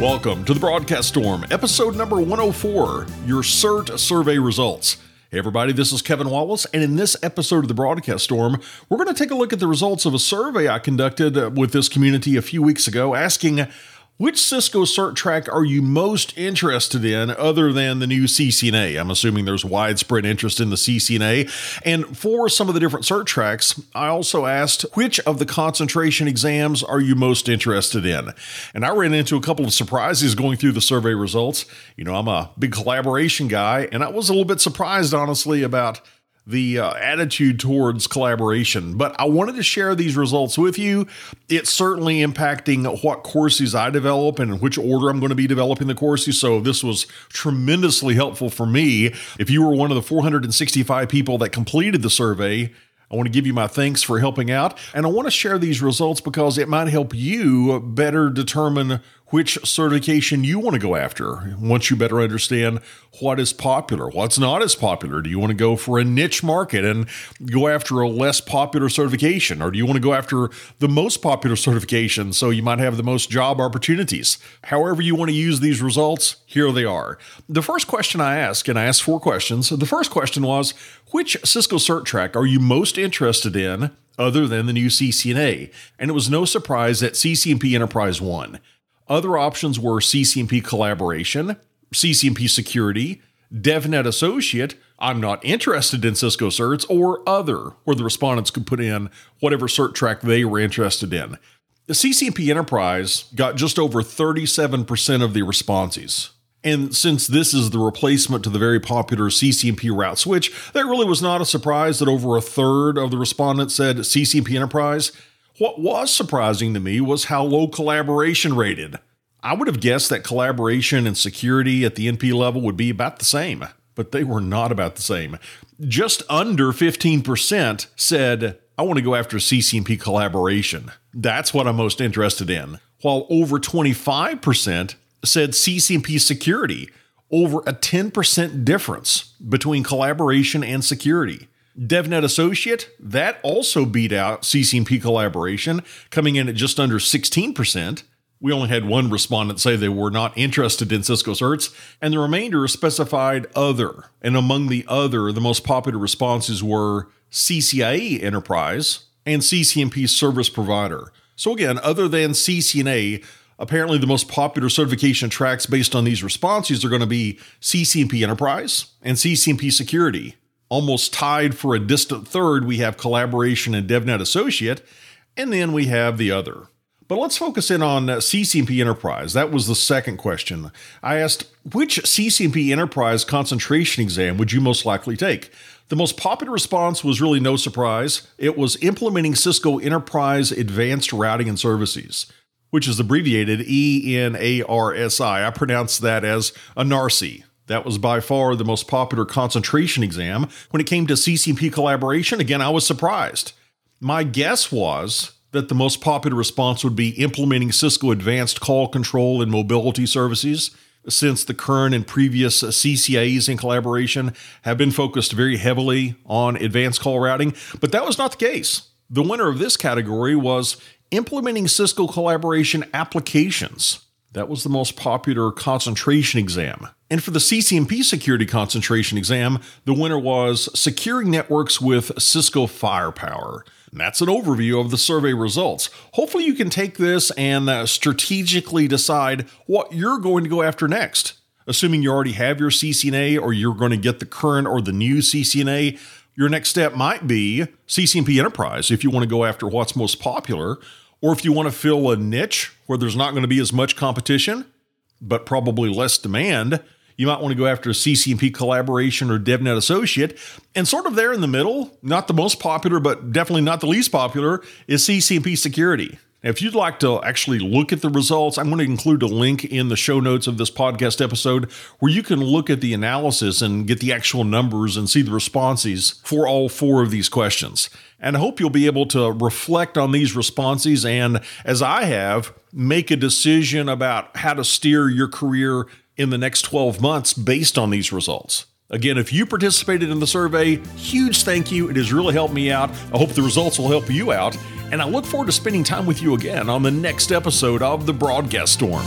Welcome to the Broadcast Storm, episode number 104, your CERT survey results. Hey, everybody, this is Kevin Wallace, and in this episode of the Broadcast Storm, we're going to take a look at the results of a survey I conducted with this community a few weeks ago asking which Cisco cert track are you most interested in other than the new CCNA? I'm assuming there's widespread interest in the CCNA. And for some of the different cert tracks, I also asked which of the concentration exams are you most interested in? And I ran into a couple of surprises going through the survey results. You know, I'm a big collaboration guy, and I was a little bit surprised, honestly, about the uh, attitude towards collaboration. But I wanted to share these results with you. It's certainly impacting what courses I develop and in which order I'm going to be developing the courses. So this was tremendously helpful for me. If you were one of the 465 people that completed the survey, I want to give you my thanks for helping out, and I want to share these results because it might help you better determine which certification you want to go after once you better understand what is popular, what's not as popular. Do you want to go for a niche market and go after a less popular certification, or do you want to go after the most popular certification so you might have the most job opportunities? However, you want to use these results, here they are. The first question I asked, and I asked four questions. The first question was Which Cisco Cert track are you most interested in? Other than the new CCNA. And it was no surprise that CCNP Enterprise won. Other options were CCNP collaboration, CCNP security, DevNet associate, I'm not interested in Cisco certs, or other, where the respondents could put in whatever cert track they were interested in. The CCNP Enterprise got just over 37% of the responses. And since this is the replacement to the very popular CCNP route switch, that really was not a surprise that over a third of the respondents said CCNP Enterprise. What was surprising to me was how low collaboration rated. I would have guessed that collaboration and security at the NP level would be about the same, but they were not about the same. Just under 15% said, I want to go after CCNP collaboration. That's what I'm most interested in. While over 25% said CCNP security, over a 10% difference between collaboration and security. DevNet Associate, that also beat out CCNP collaboration, coming in at just under 16%. We only had one respondent say they were not interested in Cisco certs, and the remainder specified other. And among the other, the most popular responses were CCIE Enterprise and CCNP Service Provider. So, again, other than CCNA, apparently the most popular certification tracks based on these responses are going to be CCNP Enterprise and CCNP Security. Almost tied for a distant third, we have collaboration and DevNet Associate, and then we have the other. But let's focus in on uh, CCNP Enterprise. That was the second question. I asked, which CCNP Enterprise concentration exam would you most likely take? The most popular response was really no surprise. It was implementing Cisco Enterprise Advanced Routing and Services, which is abbreviated ENARSI. I pronounce that as ANARSI. That was by far the most popular concentration exam. When it came to CCP collaboration, again, I was surprised. My guess was that the most popular response would be implementing Cisco Advanced Call Control and Mobility Services, since the current and previous CCIEs in collaboration have been focused very heavily on advanced call routing. But that was not the case. The winner of this category was implementing Cisco collaboration applications. That was the most popular concentration exam. And for the CCNP security concentration exam, the winner was Securing Networks with Cisco Firepower. And that's an overview of the survey results. Hopefully, you can take this and uh, strategically decide what you're going to go after next. Assuming you already have your CCNA or you're going to get the current or the new CCNA, your next step might be CCNP Enterprise if you want to go after what's most popular, or if you want to fill a niche where there's not going to be as much competition, but probably less demand, you might want to go after a CCNP collaboration or DevNet associate. And sort of there in the middle, not the most popular, but definitely not the least popular, is CCNP security. If you'd like to actually look at the results, I'm going to include a link in the show notes of this podcast episode where you can look at the analysis and get the actual numbers and see the responses for all four of these questions. And I hope you'll be able to reflect on these responses and, as I have, make a decision about how to steer your career in the next 12 months based on these results. Again, if you participated in the survey, huge thank you. It has really helped me out. I hope the results will help you out. And I look forward to spending time with you again on the next episode of The Broadcast Storm.